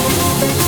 Thank you.